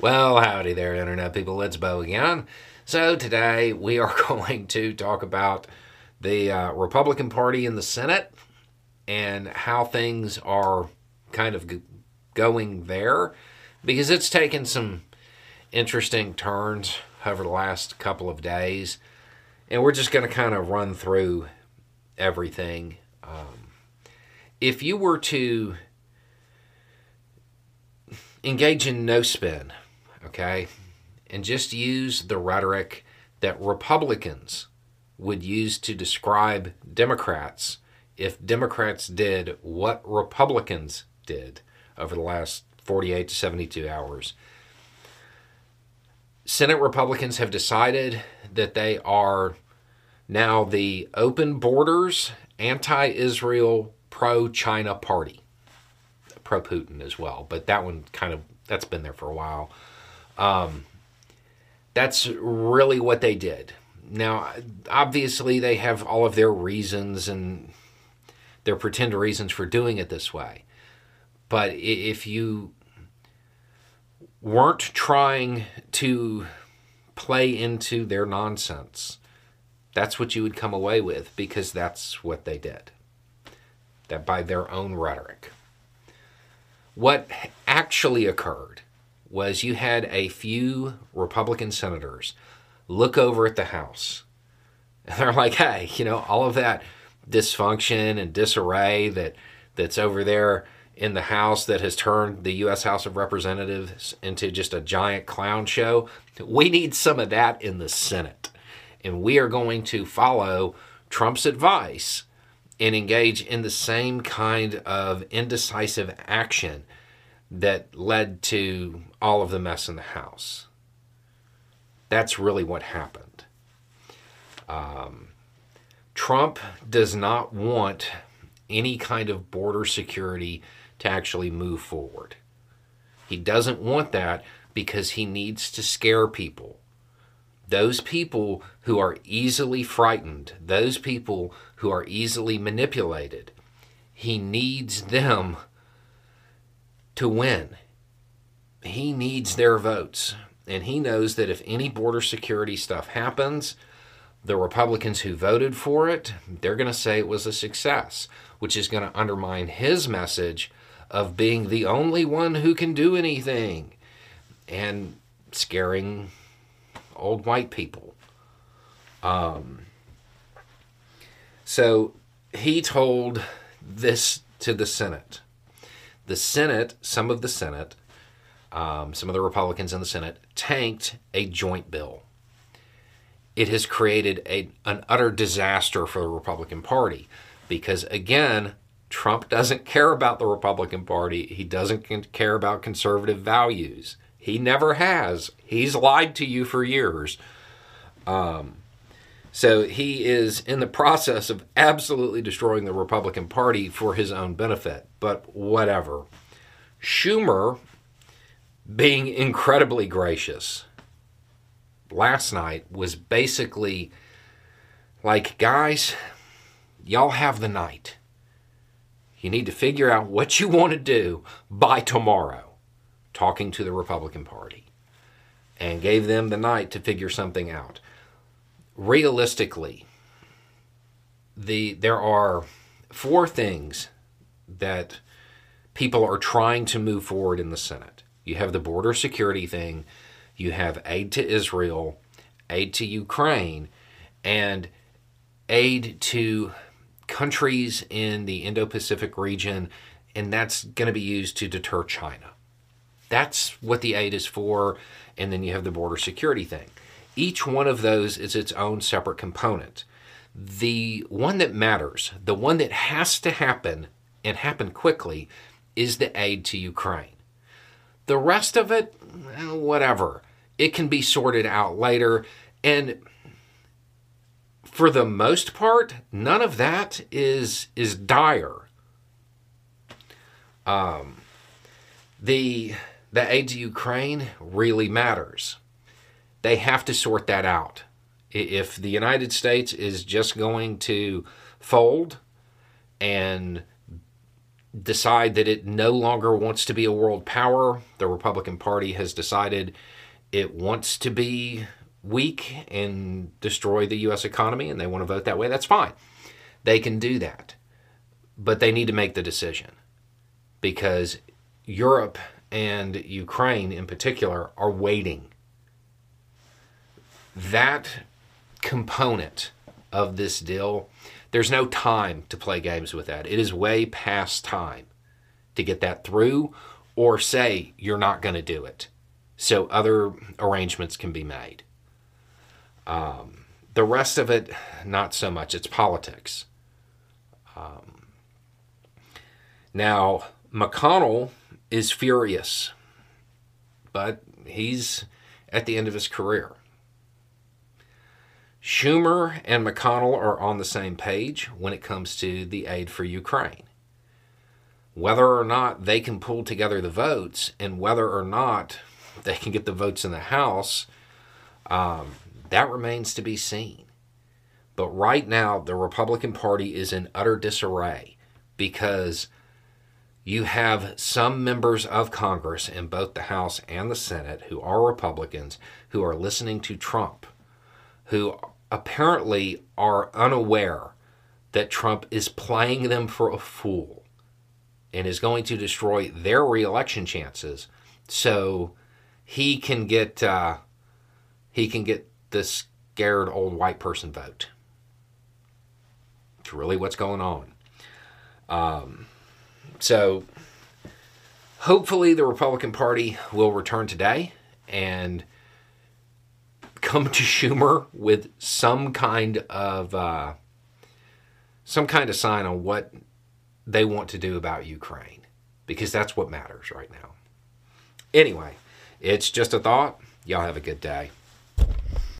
Well, howdy there, Internet people. It's Beau again. So, today we are going to talk about the uh, Republican Party in the Senate and how things are kind of g- going there because it's taken some interesting turns over the last couple of days. And we're just going to kind of run through everything. Um, if you were to engage in no spin, okay? And just use the rhetoric that Republicans would use to describe Democrats if Democrats did what Republicans did over the last 48 to 72 hours. Senate Republicans have decided that they are now the open borders, anti Israel, pro China party. Pro Putin as well, but that one kind of that's been there for a while. Um, that's really what they did. Now, obviously, they have all of their reasons and their pretend reasons for doing it this way. But if you weren't trying to play into their nonsense, that's what you would come away with because that's what they did. That by their own rhetoric. What actually occurred was you had a few Republican senators look over at the House. And they're like, hey, you know, all of that dysfunction and disarray that that's over there in the House that has turned the U.S. House of Representatives into just a giant clown show. We need some of that in the Senate. And we are going to follow Trump's advice and engage in the same kind of indecisive action that led to all of the mess in the house. That's really what happened. Um, Trump does not want any kind of border security to actually move forward. He doesn't want that because he needs to scare people. Those people who are easily frightened, those people who are easily manipulated, he needs them to win. He needs their votes. And he knows that if any border security stuff happens, the Republicans who voted for it, they're going to say it was a success, which is going to undermine his message of being the only one who can do anything and scaring old white people. Um, so he told this to the Senate. The Senate, some of the Senate, um, some of the Republicans in the Senate, tanked a joint bill. It has created a, an utter disaster for the Republican Party because, again, Trump doesn't care about the Republican Party. He doesn't care about conservative values. He never has. He's lied to you for years. Um, so he is in the process of absolutely destroying the Republican Party for his own benefit. But whatever. Schumer, being incredibly gracious last night, was basically like, guys, y'all have the night. You need to figure out what you want to do by tomorrow, talking to the Republican Party, and gave them the night to figure something out. Realistically, the there are four things that people are trying to move forward in the Senate. You have the border security thing, you have aid to Israel, aid to Ukraine, and aid to countries in the Indo Pacific region, and that's going to be used to deter China. That's what the aid is for. And then you have the border security thing. Each one of those is its own separate component. The one that matters, the one that has to happen and happen quickly, is the aid to Ukraine. The rest of it, whatever. It can be sorted out later. And for the most part, none of that is is dire. Um, the the aid to Ukraine really matters. They have to sort that out. If the United States is just going to fold and decide that it no longer wants to be a world power. The Republican Party has decided it wants to be weak and destroy the U.S. economy, and they want to vote that way. That's fine. They can do that. But they need to make the decision because Europe and Ukraine in particular are waiting. That component of this deal, there's no time to play games with that. It is way past time to get that through or say you're not going to do it so other arrangements can be made. Um, the rest of it, not so much. It's politics. Um, now, McConnell is furious, but he's at the end of his career. Schumer and McConnell are on the same page when it comes to the aid for Ukraine. Whether or not they can pull together the votes and whether or not they can get the votes in the House, um, that remains to be seen. But right now, the Republican Party is in utter disarray because you have some members of Congress in both the House and the Senate who are Republicans who are listening to Trump, who apparently are unaware that Trump is playing them for a fool and is going to destroy their reelection chances so he can get uh, he can get the scared old white person vote. It's really what's going on. Um, so hopefully the Republican Party will return today and come to Schumer with some kind of uh, some kind of sign on what they want to do about Ukraine because that's what matters right now. Anyway, it's just a thought. Y'all have a good day.